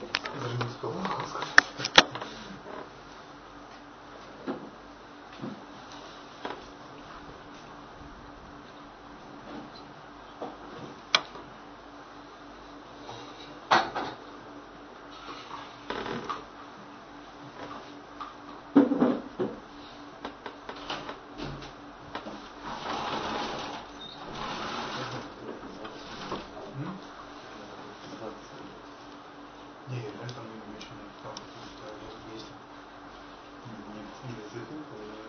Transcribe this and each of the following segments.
Даже не успел сказать. Не, это мы еще не там, есть не не языку,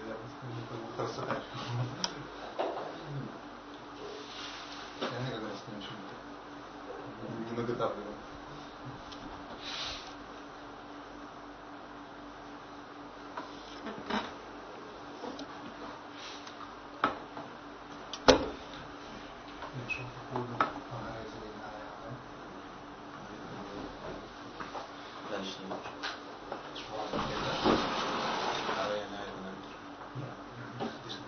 я не помню, красота. Я никогда с ним не наготавливал. Что по поводу ага, это не знаю, да? Дальше не лучше.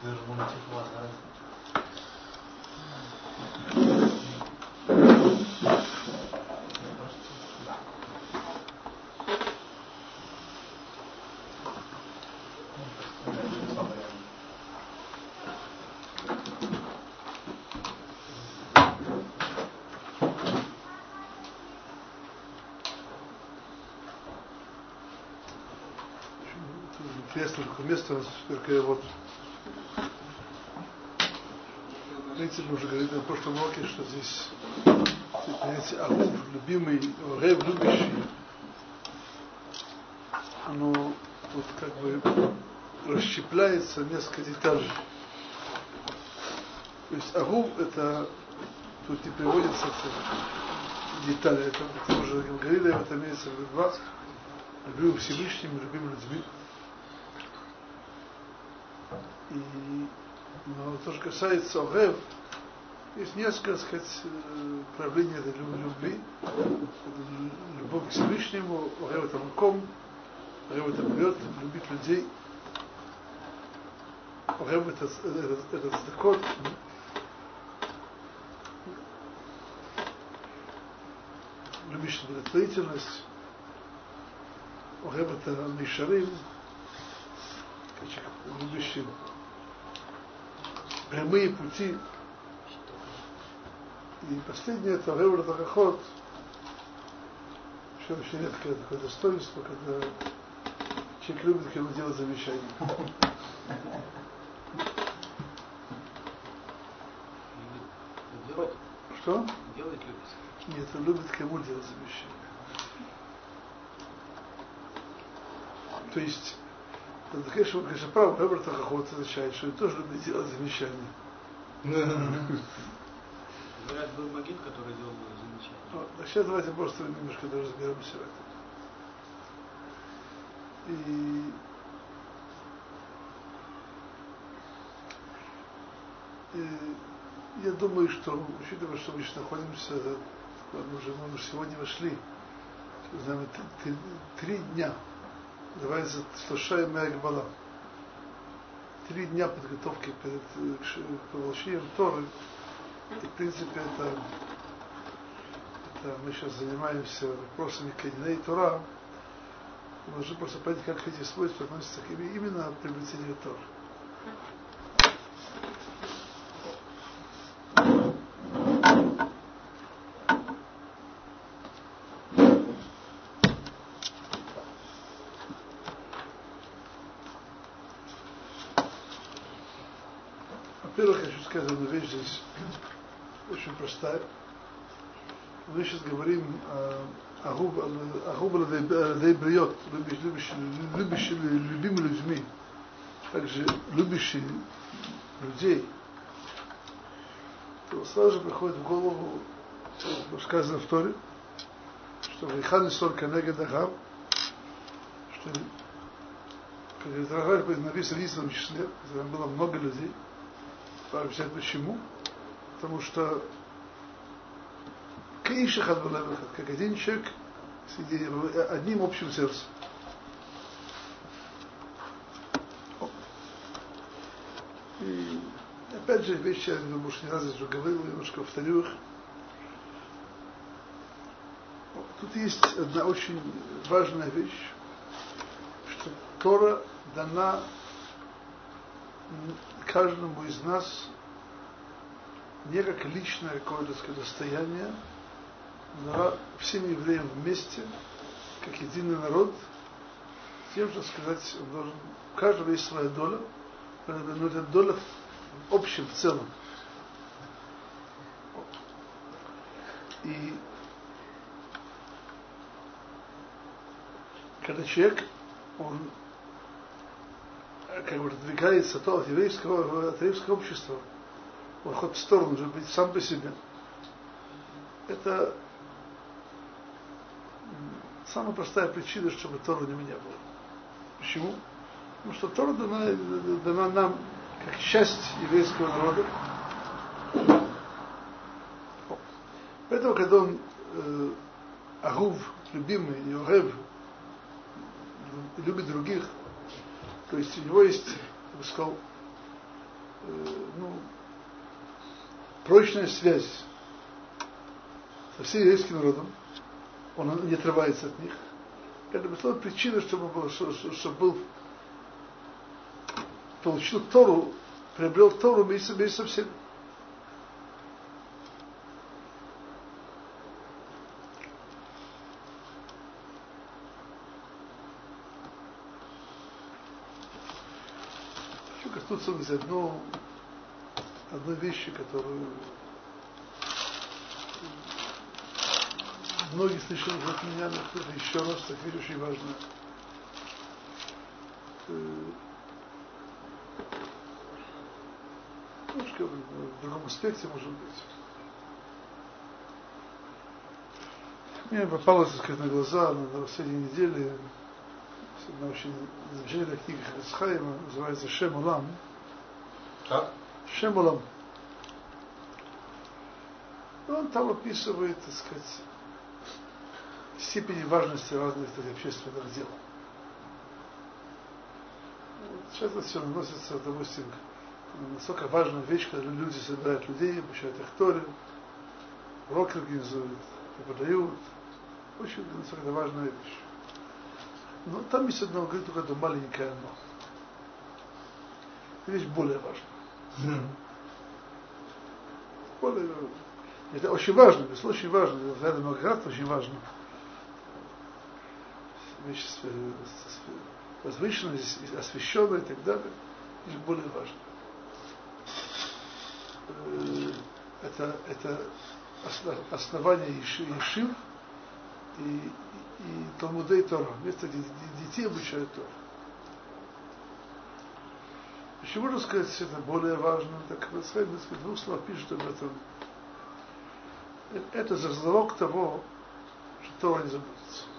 Даже можно тепло сгорать. Интересно такое место, такое вот принципе, мы уже говорили на прошлом уроке, что здесь понятие Агув, любимый, Рев, любящий, оно вот как бы расщепляется несколько деталей. То есть Агув это тут не приводится это детали, это, это уже говорили, это имеется в виду два, любимым Всевышним, любимым людьми. Но то, что касается Огев, есть несколько, так сказать, э, проявлений этой лю- любви. Любовь к Всевышнему, Огев это маком, Огев это вперед, любить людей. Огев это, это, это сдакот. Любишь благотворительность. Огев это мишарим, любящим прямые пути. И последнее это Ревр Тарахот, еще очень редкое такое достоинство, когда человек любит, когда ему делать замечания. Что? делать любит. Нет, он любит кому делать замечания. То есть, это, конечно, он, конечно, прав, Ревр Тарахот означает, что он тоже любит делать замечания. Говорят, был Магин, который делал замечание. Вот, а сейчас давайте просто немножко разберемся в этом. И, и я думаю, что, учитывая, что мы сейчас находимся, мы уже, мы уже сегодня вошли, знаем, три, три дня, называется Шлоша и Мегбала. Три дня подготовки перед э, к к Торы. И, в принципе, это это мы сейчас занимаемся вопросами Кадина и Тора, мы должны просто понять, как эти свойства относятся к именно приобретению Тора. Во-первых, я хочу сказать одну вещь здесь, простая. Мы сейчас говорим Агуб Бриот, любящий любимыми людьми, также любящий людей, то сразу же приходит в голову, сказано в Торе, что Вайхан Исор Канега Дахав, что Рахаль, написано в единственном числе, там было много людей, объяснять почему. Потому что Балавахат, как один человек одним общим сердцем. И опять же, вещи, я думаю, что не раз уже говорил, немножко повторю их. тут есть одна очень важная вещь, что Тора дана каждому из нас не как личное какое-то достояние, всем евреям вместе, как единый народ, тем, что сказать, он должен, у каждого есть своя доля, но это доля в общем, в целом. И когда человек, он как бы двигается то от еврейского, от еврейского общества, он хоть в сторону, быть сам по себе. Это самая простая причина, чтобы Тора не меня было. Почему? Потому что Тора дана, дана нам как часть еврейского народа. Поэтому, когда он э, Агув, любимый, Йорев, любит других, то есть у него есть, я бы сказал, э, ну, прочная связь со всем еврейским народом, он не отрывается от них. Это, безусловно, причина, чтобы, был, чтобы был получил Тору, приобрел Тору вместе, вместе со всеми. Хочу коснуться одной, одной вещи, которую многие слышали от меня, но кто-то еще раз, так вижу, очень важно. немножко в другом аспекте, может быть. Мне попалось, так сказать, на глаза на, последней неделе одна очень замечательная книга Хасхайма, называется Шем Улам. Как? Шем Улам. Он там описывает, так сказать, степени важности разных так, общественных дел. Сейчас это все наносится, допустим, насколько важная вещь, когда люди собирают людей, обучают их Торе, уроки организуют, преподают. Очень насколько важная вещь. Но там есть одно, говорит только одно маленькое но. Вещь более важная. Более Это очень важно, это очень важно, это много раз очень важно. Вещь возвышенная, освященная и так далее. Вещь более важная. Э, это, это основание Ешив и, и Талмудей Тора. Вместо детей обучают Тора. Еще можно сказать, что это более важно, так сказать, в двух словах пишет об этом. Это за залог того, что Тора не забудется.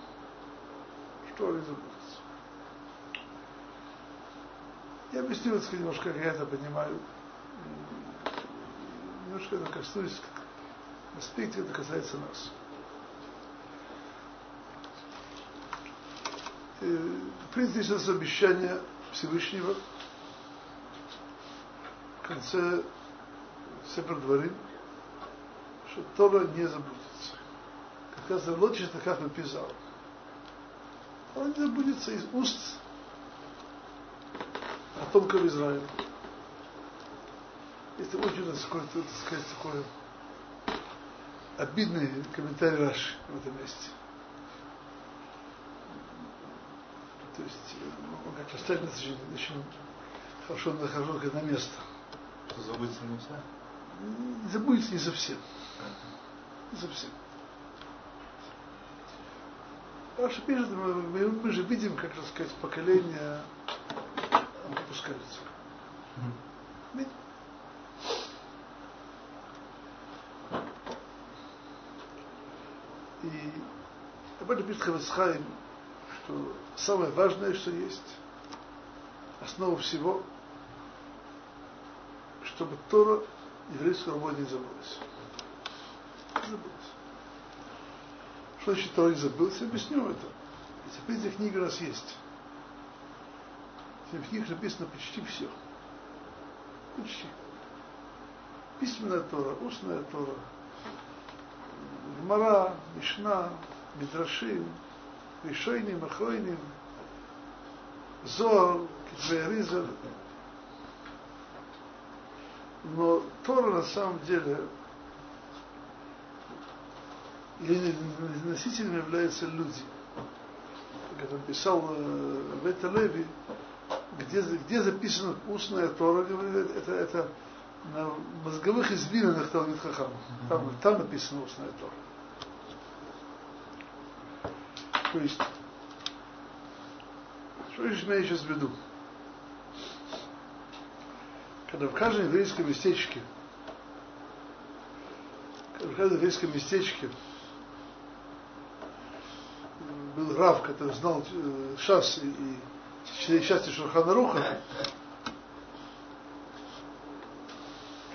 Не забудется. Я объясню, так сказать, немножко, как я это понимаю немножко это коснусь аспекте, это касается нас. В принципе, сейчас обещание Всевышнего в конце Сепер Дворим, что Тора не забудется. Как раз это как написал. Он забудется из уст потомков Израиля. Это очень, так сказать, так сказать, такой обидный комментарий Раши в этом месте. То есть, он как остальные очень, очень хорошо нахожу на место. Забыться нельзя? Не забудется не совсем. Не совсем. Раша пишет, мы, мы, же видим, как так сказать, поколения опускаются. Mm-hmm. И об этом пишет Хавецхайм, что самое важное, что есть, основа всего, чтобы Тора еврейского народа не забылась. Не забылась. Что значит Тора не забылась? Объясню это. Теперь эти книги у нас есть. В книгах написано почти все. Почти. Письменная Тора, устная Тора, Гмара, Мишна, Мидрашим, Ришойним, Ахойним, Зор, Китвей Но Тора на самом деле ее носителями являются люди. Как это писал э, Вета Леви, где, где записана устная Тора, говорит, это, это на мозговых извилинах Талмит Хахам. Там, там написана устная Тора. То есть, что я сейчас в виду? Когда в каждом еврейском местечке, в каждом еврейском местечке был Рав, который знал э, Шас и, части Шурхана Руха,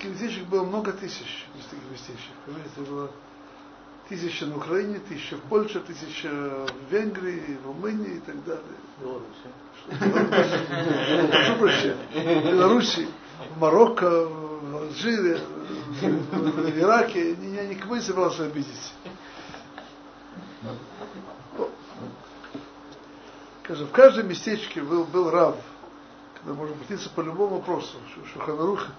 местечек было много тысяч таких местечек. Понимаете, было тысяча на Украине, тысяча в Польше, тысяча в Венгрии, в Румынии и так далее. Беларуси. Беларуси, в Марокко, в Алжире, в Ираке. Я никого не собирался обидеть. Скажем, в каждом местечке был, был раб, когда можно обратиться по любому вопросу. Шуханаруха,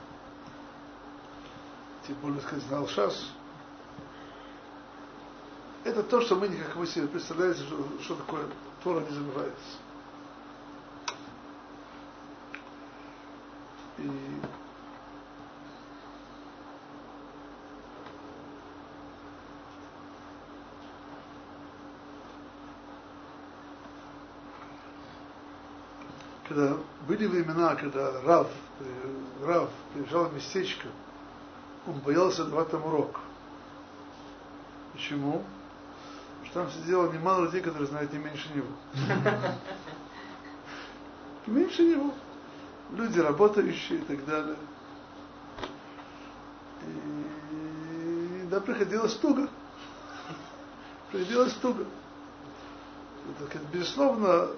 тем более, сказать, знал Шас, это то, что мы, как вы себе представляете, что, что такое Тора не забывается. И когда были времена, когда Рав, э, Рав приезжал в местечко, он боялся давать там урок. Почему? что там сидело немало людей, которые знают не меньше него. Меньше него. Люди работающие и так далее. И да, приходилось туго. Приходилось туго. Это, безусловно,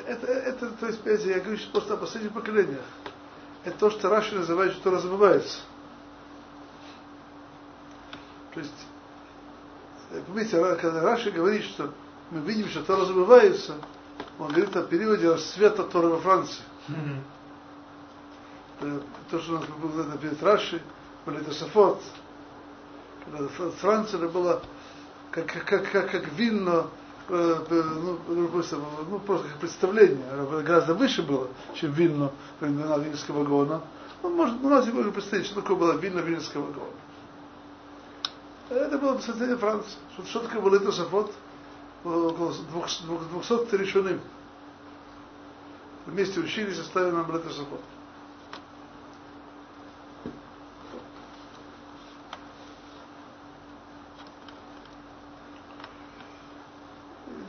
это, это, то есть, опять я говорю просто о последних поколениях. Это то, что Раши называет, что разбывается. То есть Помните, когда Раши говорит, что мы видим, что Тора забывается, он говорит о периоде расцвета Тора во Франции. То, что у нас было на перед Раши, были. Когда Франция была как, как, как, как Вильно, э, ну, ну, просто, ну, просто представление, гораздо выше было, чем Вильно времена Вильнского вагона. Ну, может, у нас можно представить, что такое было Вильно Вильнского вагона. Это было состояние Франции. Что, что такое был это Сафот? Около 200 решеным. Вместе учились, оставили нам Брата Сафот.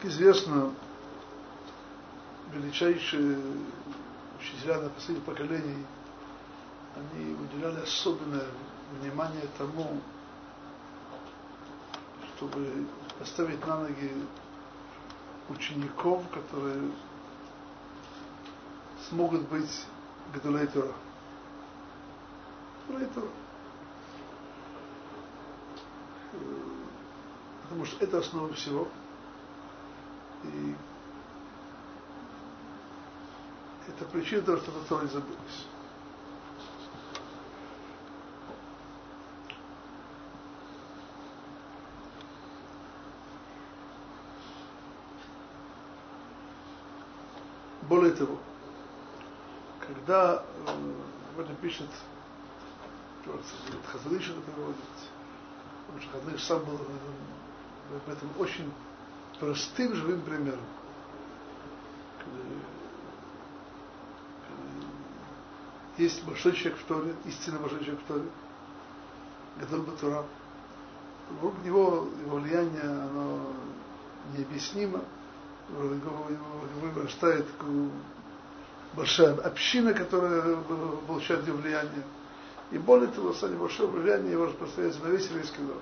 Как известно, величайшие учителя на последних поколений, они уделяли особенное внимание тому, чтобы поставить на ноги учеников, которые смогут быть Гдулей Тора. Потому что это основа всего. И это причина того, что Тора не забылась. Более того, когда э, этом пишет Хазадыш это приводит, потому что Хазадыш сам был в этом очень простым живым примером. есть большой человек в Торе, истинно большой человек в Торе, Гадал Батура. Вокруг него его влияние, оно необъяснимо вырастает большая община, которая получает ее влияние. И более того, кстати, большое влияние его распространяется на весь еврейский народ.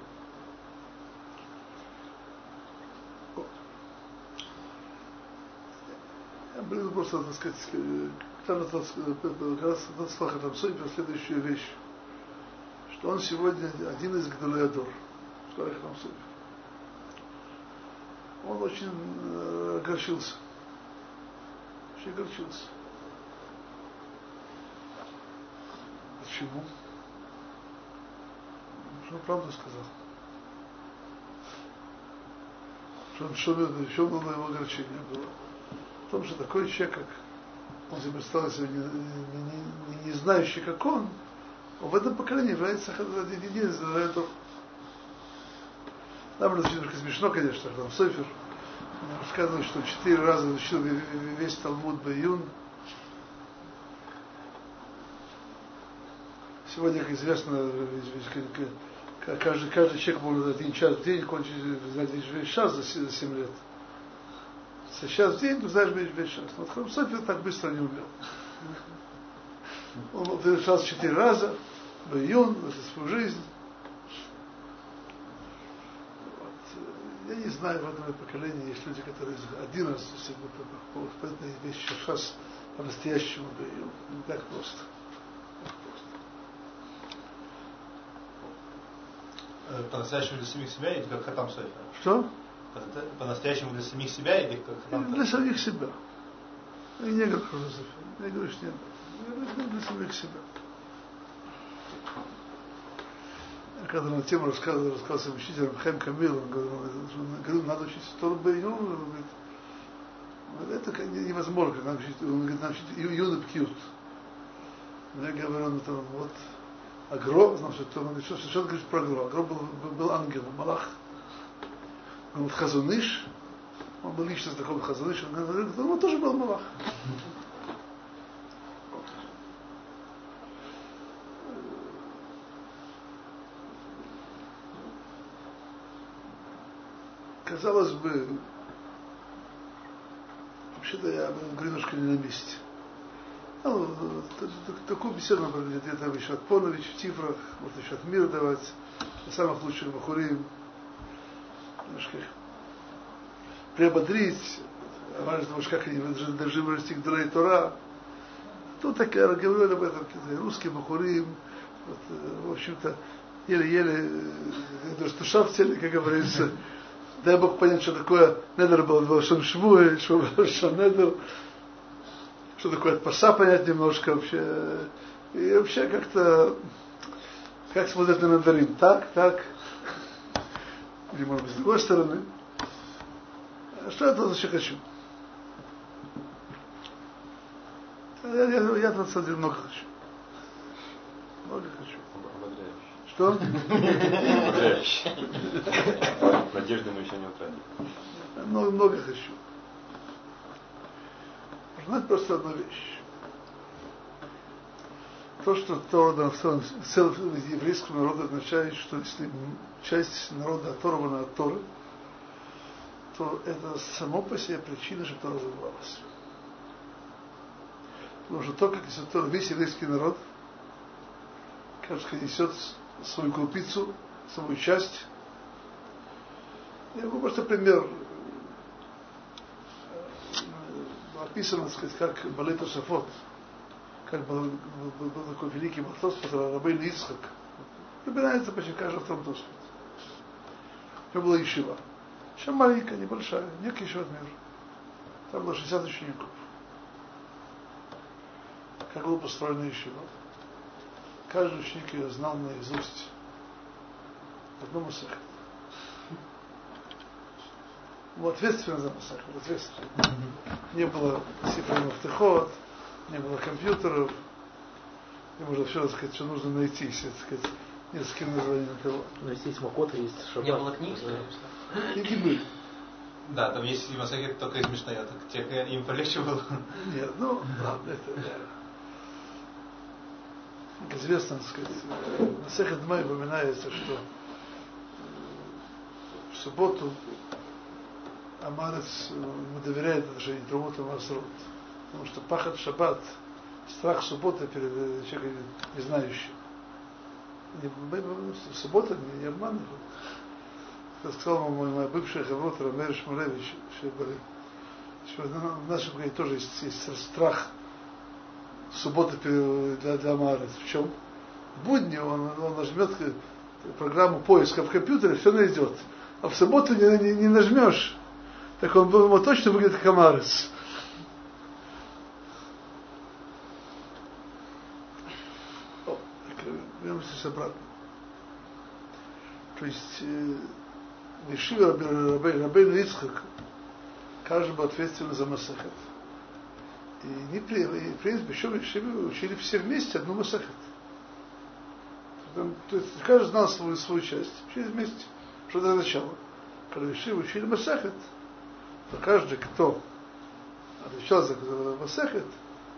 Буду просто, так сказать, там как раз этот слах там про следующую вещь, что он сегодня один из Гдалеадор, что я там судит. он очень э, огорчился. Очень огорчился. Почему? Что он правду сказал. Что, что, что было его огорчение было? В том, что такой человек, как он себе представил себе не, не, не, знающий, как он, он в этом поколении является единицей, израиль Там это немножко смешно, конечно, там Софер рассказывает, что четыре раза учил весь Талмуд Баюн. Сегодня, как известно, каждый, каждый человек может один час в день кончить, знать весь час за 7 лет. Если час в день, ты знаешь весь час. Вот Храм Софер так быстро не умел. Он совершался четыре раза, Баюн, за свою жизнь. Я не знаю, в этом поколении есть люди, которые один раз поэтому вещи сейчас по-настоящему дают. Не так просто. Э, по-настоящему для самих себя или как Хатам Софер? Что? По-настоящему для самих себя или как Для самих себя. Я не говорю про Я говорю, что нет. Я говорю для самих себя. когда на тему рассказывал, рассказывал учителем Хэм Камил, он говорил, надо учить Тору Бейну, он говорит, это невозможно, надо учить, он говорит, надо учить Юна Пкют. Я говорю, он это вот Агро, значит, он говорит, что, что он говорит про Агро? Агро был, был, был ангел, Малах. Он вот Хазуныш, он был лично знаком Хазуныш, он говорит, он тоже был Малах. казалось бы, вообще-то я говорю немножко не на месте. Ну, такую беседу где-то еще от Понович в цифрах, вот еще от мира давать, самых лучших бахурим, приободрить, важно, как они должны вырасти к Дрей Тора. Тут так я говорю об этом, русские бахурим, вот, в общем-то, еле-еле, что шаг цели, как говорится, дай Бог понять, что такое недер был в Шон Швуэ, что недер, что такое паса понять немножко вообще. И вообще как-то, как смотрят на мандарин, так, так, или может быть с другой стороны. Что я тут вообще хочу? Я, я, я на самом деле много хочу. Много хочу. Что? Надежды мы еще не утратили. Много, много хочу. Знать просто одну вещь. То, что Тора в целом еврейскому народу означает, что если часть народа оторвана от Торы, то это само по себе причина, что Тора разорвалась. Потому что то, как если Тора, весь еврейский народ, кажется, несет свою крупицу, свою часть. Я могу просто пример. Э, описано, так сказать, как Балет Шафот, как был, был, был такой великий матрос, Рабейн Ицхак. Прибирается почти каждый втором доску. У него была Ешива. Еще маленькая, небольшая, некий еще размер. Там было 60 учеников. Как было построено Ешива? каждый ученик ее знал наизусть. Одну Масахет. Был ответственно за Масахет, ответственно. Не было цифровых втыхот, не было компьютеров, не можно все, так сказать, что нужно найти, так сказать, нескольким названием того. Но если есть Макота, есть Шаббат. Не было книг, Книги были. Да, там есть Масахет только из Мишная, так тех им полегче было. Нет, ну, ладно, это как известно, так сказать, на Сехет Май упоминается, что в субботу Амарец ему доверяет отношение Трумута Масрут. Потому что пахат шаббат, страх субботы перед человеком не знающим. Суббота не, не обманывает. Как сказал мой, моя бывшая хаврот Рамер Шмулевич, что в нашем говорит тоже есть, есть страх суббота для, для Марес. В чем? В будни он, он нажмет программу поиска в компьютере, все найдет. А в субботу не, не, не нажмешь. Так он вот точно выглядит как Амарес. О, так, э, Вернемся обратно. То есть э, Вишива Рабейн Ицхак, каждый был ответственен за Масахет. И, не, и в принципе, еще в Вишиве учили все вместе одну Масахет. То есть каждый знал свою, свою часть, учили вместе. Что это начало. Когда Вишиве учили Масахет, то каждый, кто отвечал за Масахет,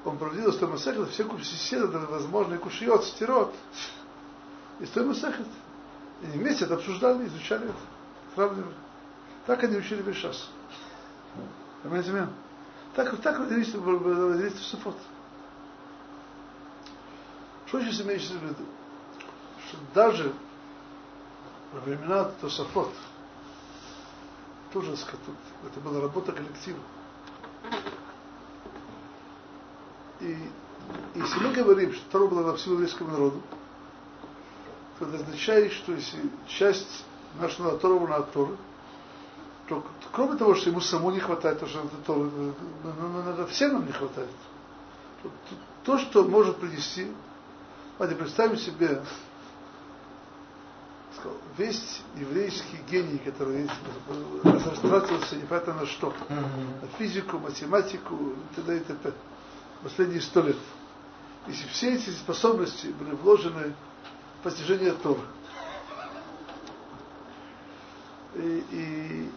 он проводил с той Масахет все все возможные кушиот, стирот. И с той Масахет. И вместе это обсуждали, изучали это, сравнивали. Так они учили Бешас. Понимаете меня? Так, так еврейство Сафот. Что сейчас имеется в виду? Что даже во времена Тософот, тоже это была работа коллектива. И если мы говорим, что Тора была на всему еврейскому народу, означает, что если часть нашего Тора на Торы, то кроме того, что ему самому не хватает, то, что это Тора, надо всем нам не хватает. То, что может принести, давайте представим себе, сказал, весь еврейский гений, который растрачивался непонятно на что, на физику, математику и т.д. и т.п. Последние сто лет. Если все эти способности были вложены постижение Тора, и, и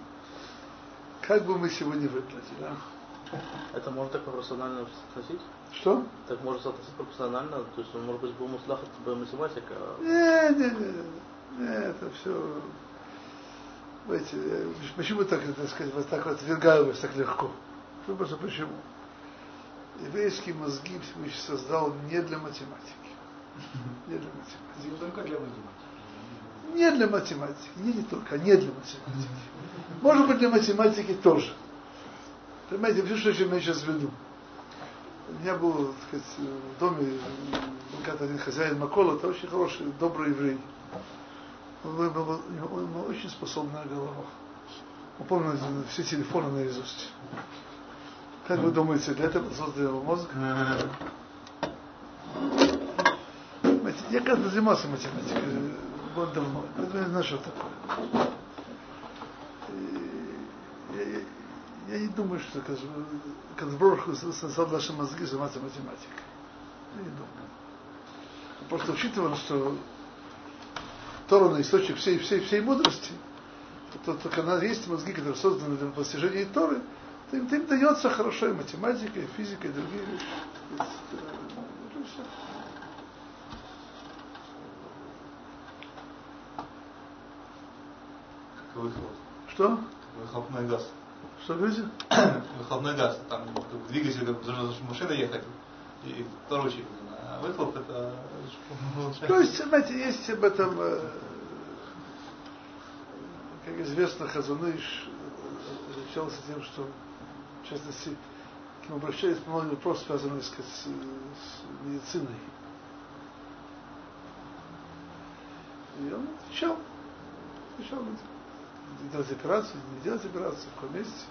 как бы мы сегодня выглядели, а? Это можно так профессионально соотносить? Что? Так можно соотносить профессионально? То есть он может быть был муслах, это была математика? Не, не, не, не, это все... Знаете, почему так, так сказать, вот так вот отвергаемость так легко? Ну, просто почему? Еврейские мозги Всевышний создал не для математики. Не для математики. Не только для математики. Не для математики. Не, не только, а не для математики. Может быть, для математики тоже. Понимаете, все, что я сейчас веду. У меня был, так сказать, в доме когда один хозяин Макола, это очень хороший, добрый еврей. Он, был, был, него была очень способная голова. Он помнил все телефоны наизусть. Как вы думаете, для этого создан его мозг? Я когда занимался математикой, было давно. Я не знаю, что такое. Я, я, я не думаю, что Казброх создал наши мозги заниматься математикой. Я не думаю. Просто учитывая, что Тора на источник всей, всей, всей мудрости, то только она есть мозги, которые созданы для постижения Торы, то им, им дается хорошо и математика, и физика, и другие вещи. Как выхлоп. Что? Выхлопной газ. Что говорите? Выхлопной газ. Там двигатель, как должна машина ехать. И второй чек. А выхлоп это... То есть, знаете, есть об этом, как известно, Хазуныш отличался тем, что, в частности, к нему обращались по многим вопросам, связанным с, с медициной. И он отвечал. Отвечал делать операцию, не делать операцию, в каком месте.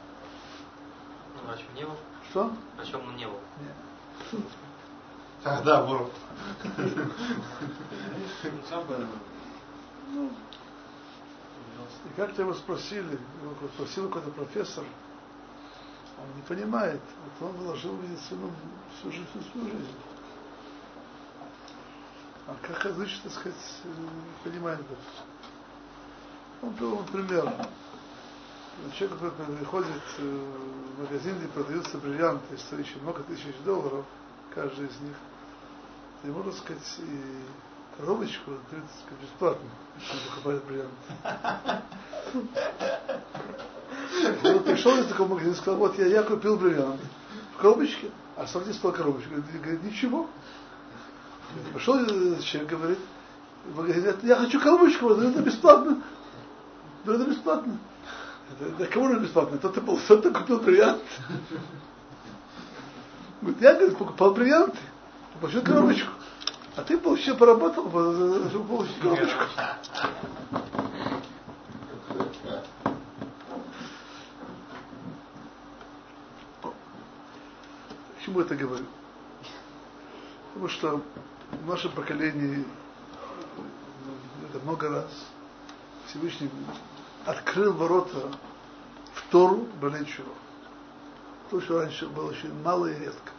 Ну, а чем не был? Что? А чем он не был? Нет. Ах, да, Буров. Ну, и как-то его спросили, его спросил какой-то профессор, он не понимает, вот он вложил в медицину всю жизнь, всю свою жизнь. А как обычно, так сказать, понимает это? Он привел пример. Человек, который приходит в магазин, где продаются бриллианты, стоящие много тысяч долларов, каждый из них, ты можно сказать, и коробочку дают сказать, бесплатно, если он покупает бриллианты. Он пришел из такого магазина и сказал, вот я, я купил бриллиант в коробочке, а сам здесь стояла коробочка. Говорит, ничего. Пошел человек, говорит, в магазин, я хочу коробочку, это бесплатно. Но это бесплатно. Да кому это бесплатно? Тот, кто, тот, кто купил бриллиант. Говорит, я, говорит, покупал бриллианты, получил коробочку. А ты э, получил, поработал, чтобы получить коробочку. Почему это говорю? Потому что в нашем поколении это много раз Всевышний открыл ворота в Тору Балечева. То, что раньше было очень мало и редко.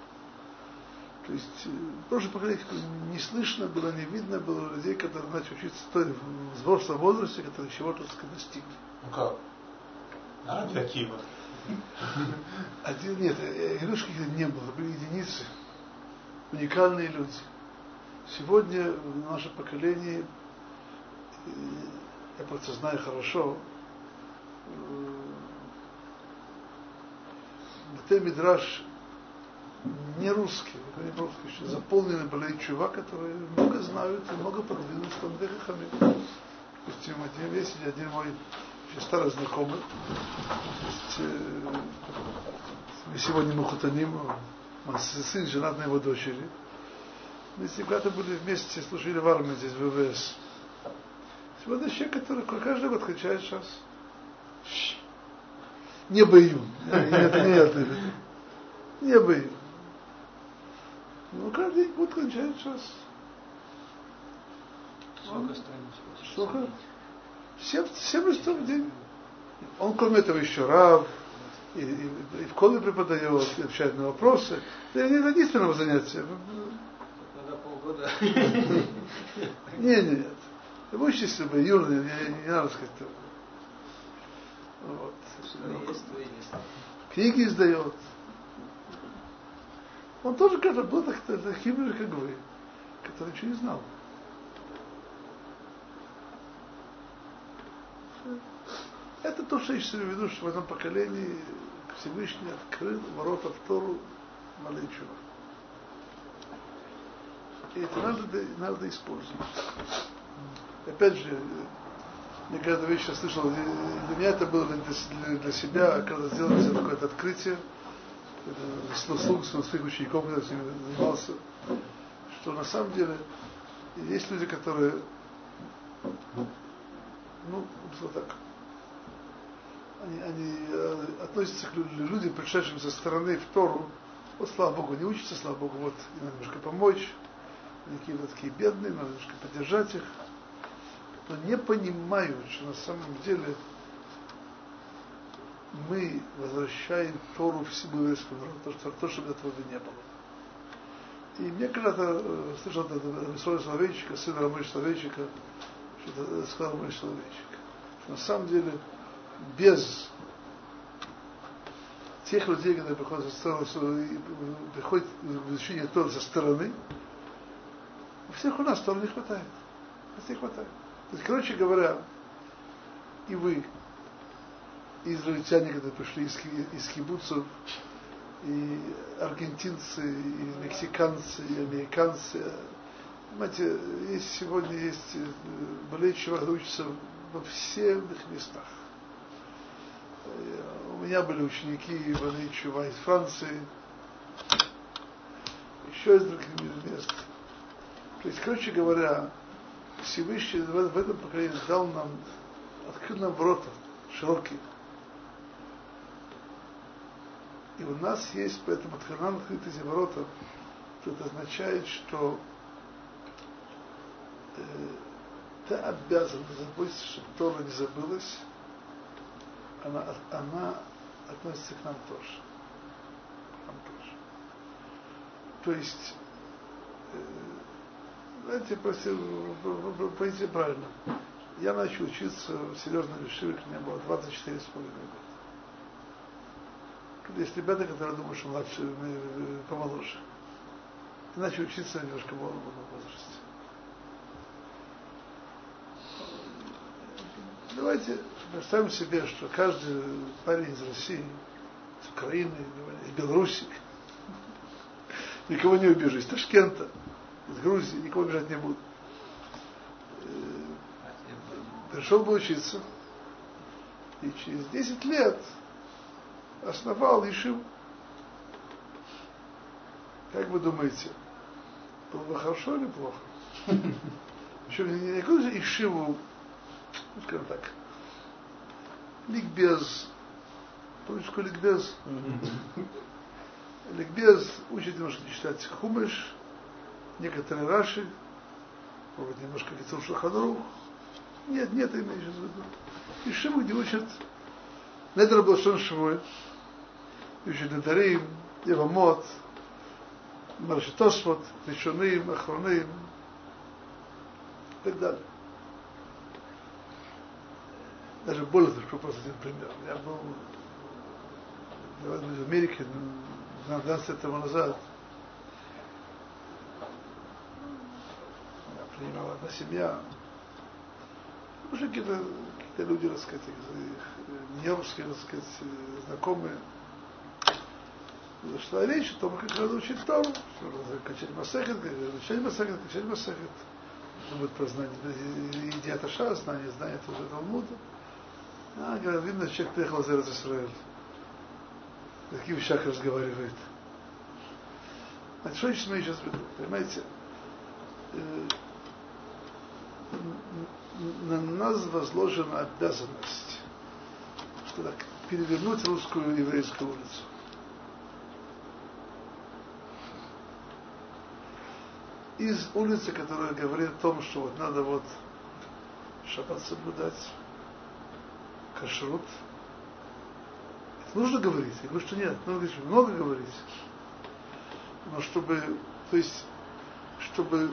То есть э, в прошлом поколении не слышно было, не видно было людей, которые начали учиться в взрослом возрасте, которые чего-то достигли. Ну как? А, такие вот. Один, нет, игрушки не было, были единицы, уникальные люди. Сегодня в нашем поколении, э, я просто знаю хорошо, Бете Мидраш не русский, не русский, еще заполнены были чува, которые много знают и много продвинулись в Талмудей Хахамим. Допустим, один есть один мой еще старый знакомый. Есть, э, мы сегодня Мухатаним, сын женат на его дочери. Мы когда-то были вместе, служили в армии здесь, в ВВС. Сегодня человек, который каждый год кончает час. Не бою. Это не это. Не бою. Ну, каждый год кончает час. Сколько страниц? Сколько? Семь, семь листов в день. Он, кроме этого, еще раб, и, и, и в школе преподает, и отвечает на вопросы. Это не единственного занятия. Надо полгода. Не, нет. Вы учитесь бы юрный, не, не надо сказать. Вот. Книги издает. Он тоже как был так, таким же, как вы, который ничего не знал. Это то, что я в виду, что в этом поколении Всевышний открыл ворота в Тору Малейчува. И это надо, надо использовать. Опять же, я когда вещь слышал, для меня это было для, для себя, когда сделал себе такое открытие, слуг своих учеников, когда с ними занимался, что на самом деле есть люди, которые, ну, вот так, они, они э, относятся к людям, пришедшим со стороны в Тору, вот слава Богу, не учатся, слава Богу, вот надо немножко помочь, они какие-то такие бедные, надо немножко поддержать их, но не понимают, что на самом деле мы возвращаем Тору всему еврейскому народу, то, что, то, чтобы этого не было. И мне когда-то э, слышал от Исроля Соловейчика, сына Рамыша Соловейчика, что это сказал Рамыш Соловейчик, что на самом деле без тех людей, которые приходят со стороны, приходят в изучение Тора со стороны, у всех у нас Тора не хватает. У всех хватает. То есть, короче говоря, и вы, и израильтяне, когда пришли из, из кибуцев, и аргентинцы, и мексиканцы, и американцы, понимаете, есть сегодня есть э, болеющие учатся во всех местах. Э, у меня были ученики Иваны Чува из Франции, еще из других мест. То есть, короче говоря, Всевышний в этом поколении дал нам, открыл нам ворота широкие. И у нас есть, поэтому открыл нам открыты эти ворота, то это означает, что э, ты обязан заботиться, чтобы Тора не забылась, она, она относится к нам тоже. К нам тоже. То есть, э, знаете, просто пойти правильно. Я начал учиться в серьезной решиве, мне было 24 с половиной года. Есть ребята, которые думают, что младше, э, помоложе. И начал учиться немножко в молодом возрасте. Давайте представим себе, что каждый парень из России, из Украины, из Беларуси, никого не убежит, из Ташкента, из Грузии, никого бежать не будут. Пришел бы учиться, и через 10 лет основал Ишив. Как вы думаете, было бы хорошо или плохо? Причем не какой же Ишиву, ну, скажем так, ликбез, помните, ликбез? Ликбез учит немножко читать Хумыш, некоторые Раши, может немножко лицом Шаханарух. Нет, нет, имеешь в виду. И Шиву, где учат Недр Блашон Швой, учат Недарим, Евамот, Маршитосвот, Ришоным, Ахроным, и так далее. Даже более того, просто один пример. Я был в Америке 12 лет назад. Принимала одна семья. Уже какие-то какие люди, так сказать, нью-йоркские, так сказать, знакомые. Зашла речь о том, как надо учить Тору, что надо качать Масехет, качать Масехет, качать Масехет. Что будет про знание идиата Ша, знание, знание тоже Талмуда. А, говорят, видно, человек приехал из Израиль. О каких вещах разговаривает. Значит, что мы сейчас веду? Понимаете? На нас возложена обязанность, что так, перевернуть русскую еврейскую улицу. Из улицы, которая говорит о том, что вот надо вот шаббат соблюдать, кашрут. Это нужно говорить. Я говорю, что нет, много, много говорить. Но чтобы, то есть, чтобы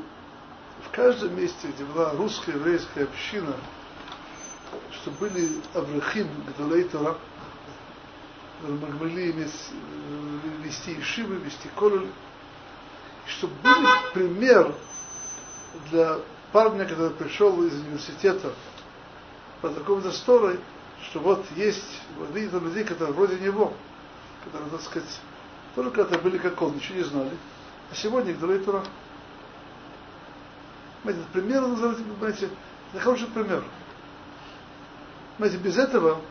в каждом месте, где была русская еврейская община, чтобы были Аврахим, Гдалей Тора, могли вести Ишивы, вести Кололь, чтобы был пример для парня, который пришел из университета под такой-то сторой, что вот есть, вот видит он людей, которые вроде него, которые, так сказать, тоже когда-то были как он, ничего не знали. А сегодня их дали Тура. Понимаете, пример называется, понимаете, это хороший пример. Понимаете, без этого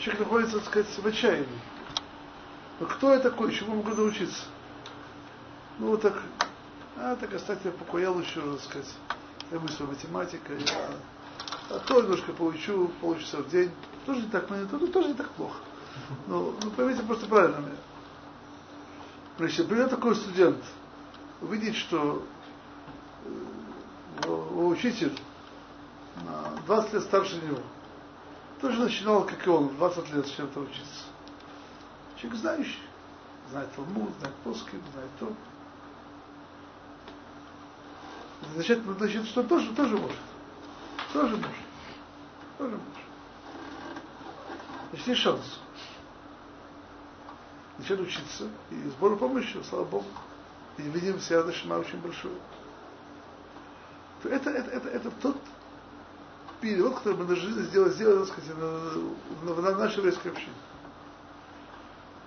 человек находится, так сказать, в отчаянии. Но кто я такой, чему могу научиться? Ну вот так, а так оставьте я покоя лучше, так сказать. Я мыслю математика, я а то немножко поучу, получится в день. Тоже не так, но тоже не так плохо. Ну, ну поймите просто правильно меня. Значит, придет такой студент, увидит, что его учитель на 20 лет старше него, тоже начинал, как и он, 20 лет с чем-то учиться. Человек знающий, знает Талмуд, знает Плоский, знает то. Значит, значит, что тоже, тоже может. Тоже может. Тоже может. Значит, есть шанс. Начать учиться. И сбору помощи, слава Богу. И видим Шма очень большой. Это, это, это, это тот перевод, который мы должны сделать, сделать, так сказать, на, на, на нашей еврейской общине.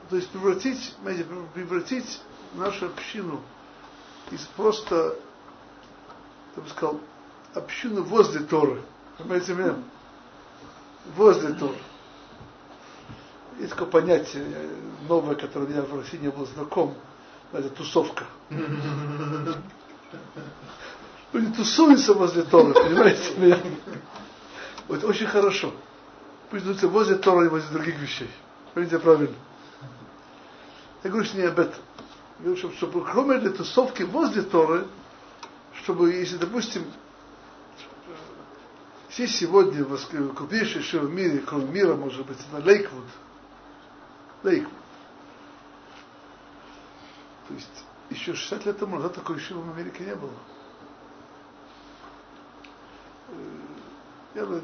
То есть превратить, понимаете, превратить нашу общину из просто, я бы сказал, общину возле Торы. Понимаете меня? Возле Торы. Есть такое понятие новое, которое меня в России не было знаком. Это тусовка. Люди тусуются возле Торы, понимаете меня? Вот очень хорошо. Пусть тусуются возле Торы и возле других вещей. Понимаете, правильно. Я говорю, что не об этом. Я говорю, чтобы, чтобы кроме этой тусовки возле Торы, чтобы, если, допустим, все сегодня крупнейшие шоу в мире, кроме мира, может быть, это Лейквуд. Лейквуд. То есть еще 60 лет тому назад такой шива в Америке не было. Я на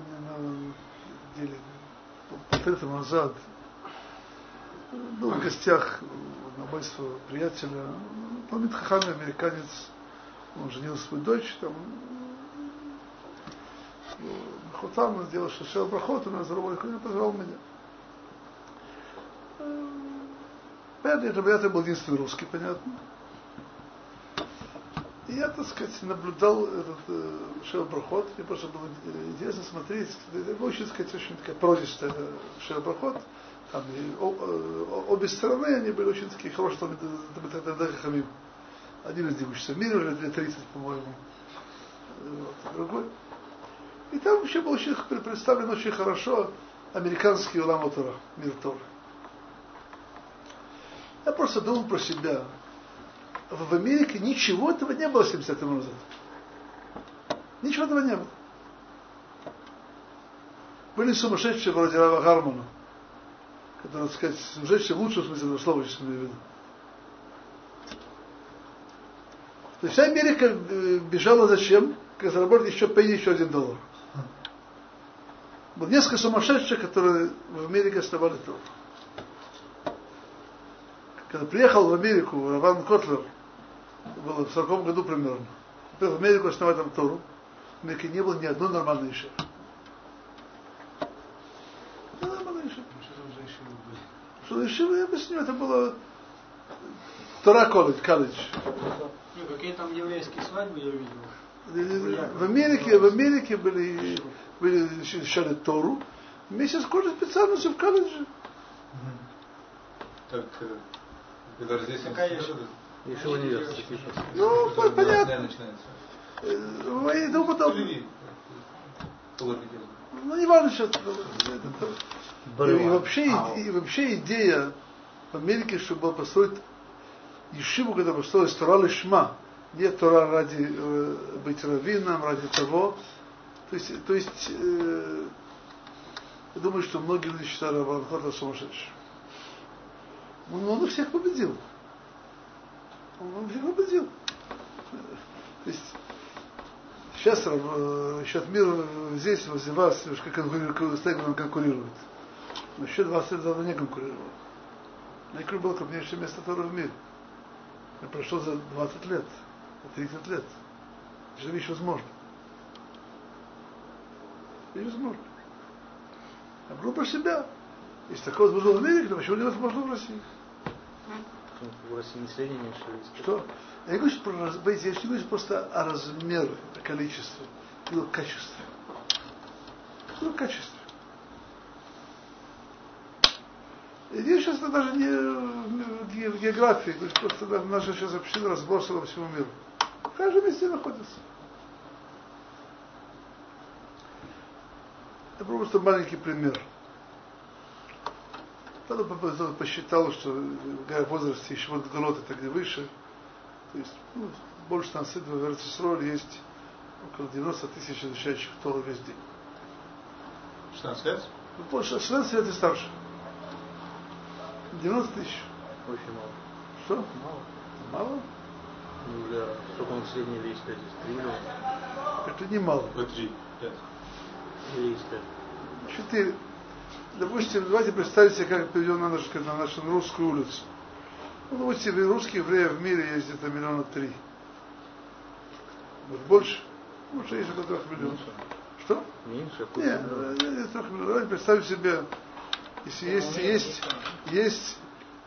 деле полтора лет назад был в гостях на бойство приятеля, Памит Хахами, американец, он женил свою дочь, там, Хотам сделал шашел проход, он разорвал их, он позвал меня. Понятно, это, это был единственный русский, понятно. И я, так сказать, наблюдал этот э, Шел Проход. Мне просто было интересно смотреть. Очень, так сказать, очень такая прозистая Шел Проход. Там и, о, о, обе стороны, они были очень такие хорошие, там, это Хамим. Один из них учится в мире уже лет 30, по-моему. Вот, другой. И там вообще был очень представлен очень хорошо американский улам Тора, мир Тора. Я просто думал про себя. В Америке ничего этого не было 70 лет назад. Ничего этого не было. Были сумасшедшие вроде Рава Гармана, который, так сказать, сумасшедшие в лучшем смысле этого слова, в виду. То есть вся Америка э, бежала зачем? Как заработать еще пенни, еще один доллар. Было несколько сумасшедших, которые в Америке оставали Тору. Когда приехал в Америку Раван Котлер, было в 40 году примерно, в Америку основать там Тору, в Америке не было ни одной нормальной иши. Что за? Что ишива, я объясню, это было Тора колледж, колледж. Ну, какие там еврейские свадьбы я видел. В Америке, в Америке были, были изучали Тору, вместе с школой специальностью в колледже. Так, э, когда здесь Какая Еще университет. Ну, по- понятно. Э, подобное. Или полуорбитизм. Ну, не важно сейчас. это- И вообще, и вообще идея в Америке, чтобы было построить Ешиву, когда построить Тора Лишма. Не Тора ради э, быть раввином, ради того. То есть, то есть э, я думаю, что многие люди считали Раванхота сумасшедшим. Он, он их всех победил. Он, он всех победил. То есть сейчас э, счет мира здесь, возле вас, конкурирует, с Тегманом конкурирует. Но еще 20 лет он не конкурировал. Найкру было крупнейшее место второго в мире. Это прошло за 20 лет, за 30 лет. Это вещь возможна. Возможна. Я говорю про себя. Если такое возможно в Америке, то почему невозможно в России? В России население меньше. Что? Я не говорю про, раз- понимаете, я не говорю просто о размере, о количестве, или о качестве. Что о качестве? И Речь сейчас даже не в ге- в географии, говорю, просто наша сейчас община разбросана по всему миру. В каждом месте находится. Это просто маленький пример. Кто-то по- по- посчитал, что в возрасте еще вот голод это где выше, то есть ну, больше там сыт в Эрцисроль есть около 90 тысяч изучающих Тору весь день. 16 лет? Ну, Больше 16 лет и старше. 90 тысяч. Очень мало. Что? Мало. Мало? Ну, для сколько населения еврейское здесь? Три миллиона. Это не мало. Ой, 3, 5. Еврейское. Четыре. Допустим, давайте представить себе, как придем на, наш, на нашу русскую улицу. Ну, допустим, русских евреев в мире есть где-то миллиона три. Может, больше? Может, есть около трех миллионов. Что? Меньше? Нет, э, миллионов. Давайте представим себе, если есть, есть, есть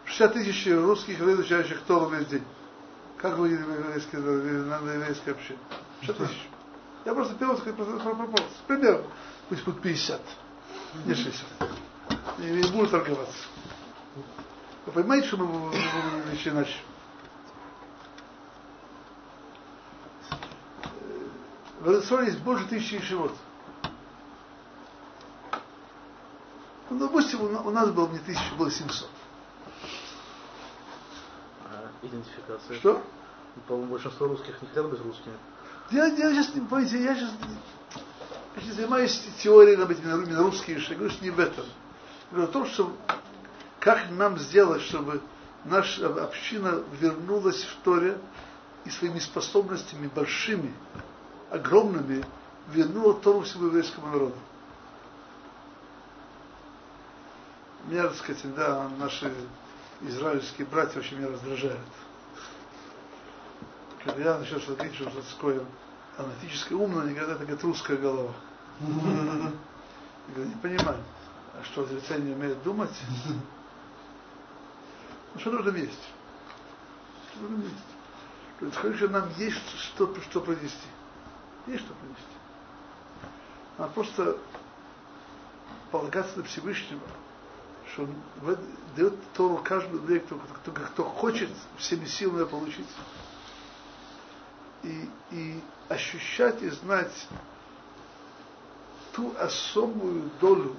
60 тысяч русских евреев, изучающих Тору весь день. Как вы еврейское, на еврейское общение? 60 тысяч. Я просто первый про про пропорцию. Примерно. Пусть будет 50. 60. И не буду торговаться. Вы понимаете, что мы будем вещи иначе? В Эрцоре есть больше тысячи живот. Ну, допустим, у на- у нас было не тысяча, было 700. А идентификация? Что? По-моему, большинство русских не хотят быть русскими. Я, я сейчас понимаете, я сейчас, я сейчас занимаюсь теорией, на быть, русские иши. Я говорю, что не в этом. Я говорю о том, что как нам сделать, чтобы наша община вернулась в Торе и своими способностями большими, огромными, вернула Тору всему еврейскому народу. Меня, так сказать, да, наши израильские братья очень меня раздражают. Когда я начал говорить, что такое аналитическое умно, они говорят, это русская голова. Я говорю, не понимаю. А что, отрицание умеет думать? Ну что нужно есть? Что нужно есть? Есть, конечно, нам есть что, что принести. Есть что принести. Надо просто полагаться на Всевышнего, что он дает Тору каждому еврею, кто, кто, кто, хочет всеми силами получить. И, и ощущать и знать ту особую долю,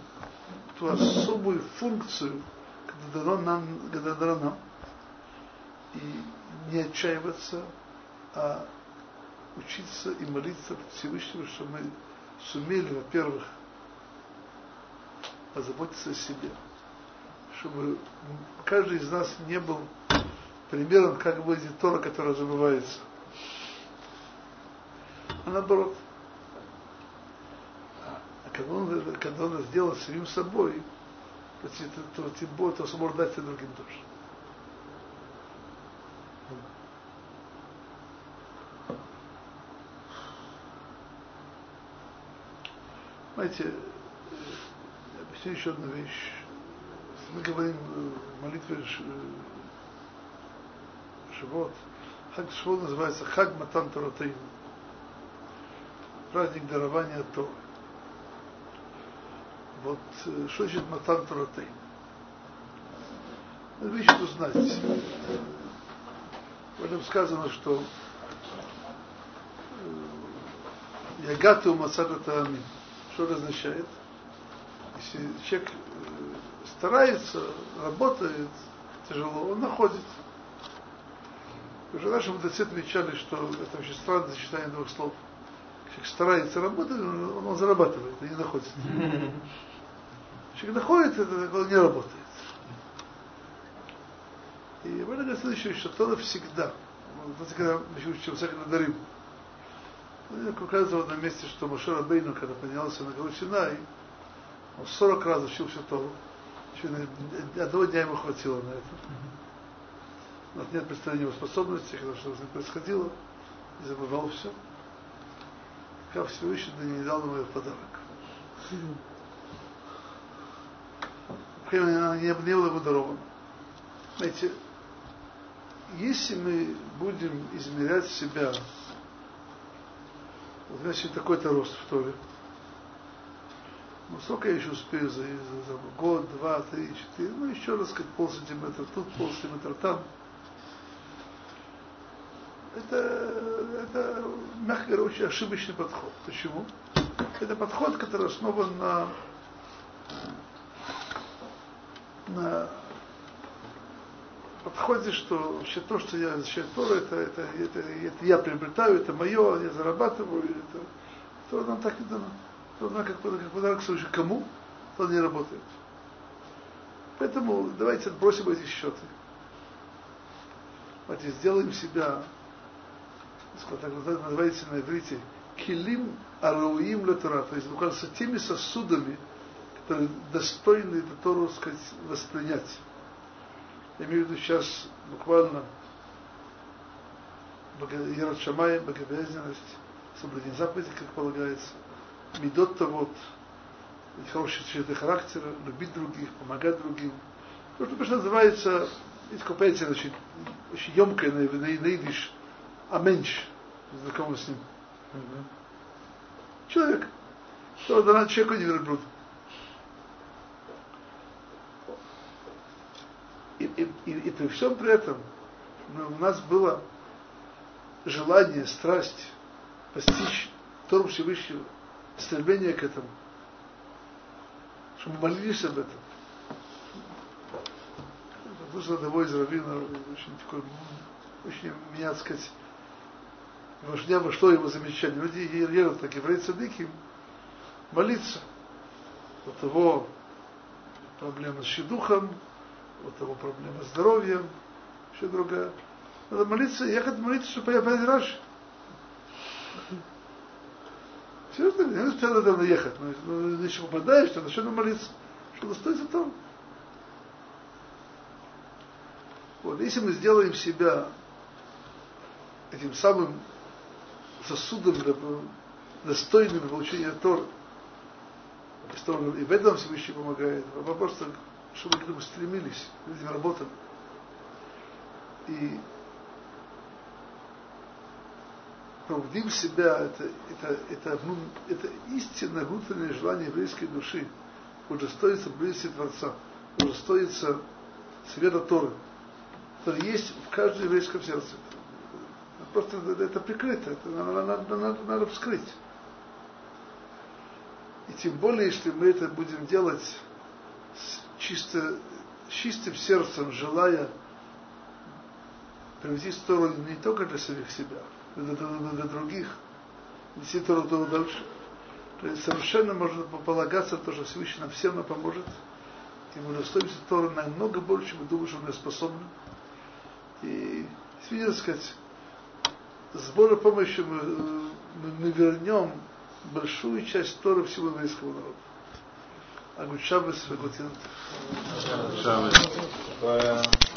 ту особую функцию, которая дана нам, которая дана нам и не отчаиваться, а учиться и молиться Всевышнему, чтобы мы сумели, во-первых, позаботиться о себе, чтобы каждый из нас не был примером, как выглядит Тора, которая забывается. А наоборот. Когда он, когда он сделал самим собой, то, то, то тем более, то сможет дать и другим тоже. Знаете, объясню еще одну вещь. Если мы говорим в молитве Шивот, Хаг Шивот называется Хаг Матан Торатейн. Праздник дарования Торы. Вот что значит Матан Торатейн? Надо вещь узнать. В этом сказано, что Ягату Мацата Таамин. Что это означает? Если человек старается, работает тяжело, он находит. Уже наши мудрецы отмечали, что это очень странное сочетание двух слов. Человек старается работать, он, он зарабатывает, а не находит. Человек находит, это он не работает. И в этом следующее, что Тора всегда, вот когда мы учимся, когда дарим, указывал на месте, что Машера Бейну, когда поднялся на гору Синай, он 40 раз учился Тору. Одного дня ему хватило на это. У нас нет представления его способностей, когда что-то с ним происходило, и забывал все. Как Всевышний не дал ему в подарок. Не, было ему даровано. Знаете, если мы будем измерять себя значит, такой-то рост в Торе. Ну, сколько я еще успею за, за, за год, два, три, четыре, ну, еще раз сказать, пол сантиметра тут, пол сантиметра там. Это, это, мягко говоря, очень ошибочный подход. Почему? Это подход, который основан на, на подходе, что вообще то, что я защищаю Тору, это, это, это, это я приобретаю, это мое, я зарабатываю, это, то нам так и дано. То нам как, как подарок служит кому, то не работает. Поэтому давайте отбросим эти счеты. Давайте сделаем себя, так называется на иврите, килим арауим латора, то есть с теми сосудами, которые достойны эту Тору сказать, воспринять я имею в виду сейчас буквально Ярат Шамай, богобоязненность, соблюдение заповедей, как полагается, медот вот, хорошие черты характера, любить других, помогать другим. То, что просто называется, есть купается очень, очень емкое на, на, на идиш, аменч, знакомы с ним. Человек, что дана человеку не верблюд. И, и, и, при всем при этом ну, у нас было желание, страсть постичь Тору Всевышнего, стремление к этому, чтобы молились об этом. Вышел одного из раввина, очень такой, очень, меня, так сказать, меня вошло его замечание. Люди едут так, евреи цадыки, молиться. Вот его проблемы с щедухом, у того проблема здоровья, все другая. Надо молиться, ехать молиться, чтобы я понять Раши. Серьезно, не успел надо ехать. Но ну, если попадаешь, то начнем молиться. Что достоится там. Вот, если мы сделаем себя этим самым сосудом для, достойным получения Тора, и в этом Всевышний помогает, а вопрос чтобы к этому стремились, этим работали. И пробудим себя, это, это, это, ну, это истинное внутреннее желание еврейской души удостоиться близости Творца, удостоиться света Торы, который есть в каждом еврейском сердце. Просто это, это прикрыто, это надо, надо, надо, надо вскрыть. И тем более, если мы это будем делать чисто, чистым сердцем, желая привести Тору не только для самих себя, но для, для, других, нести Тору дальше. То есть совершенно можно полагаться то, что Всевышний нам всем нам поможет. И мы достоимся Торы намного больше, чем мы думаем, что мы способны. И, так сказать, с Божьей помощью мы, мы, мы вернем большую часть Торы всего еврейского народа. אגוד שבס וגוצינות. כן? שבס.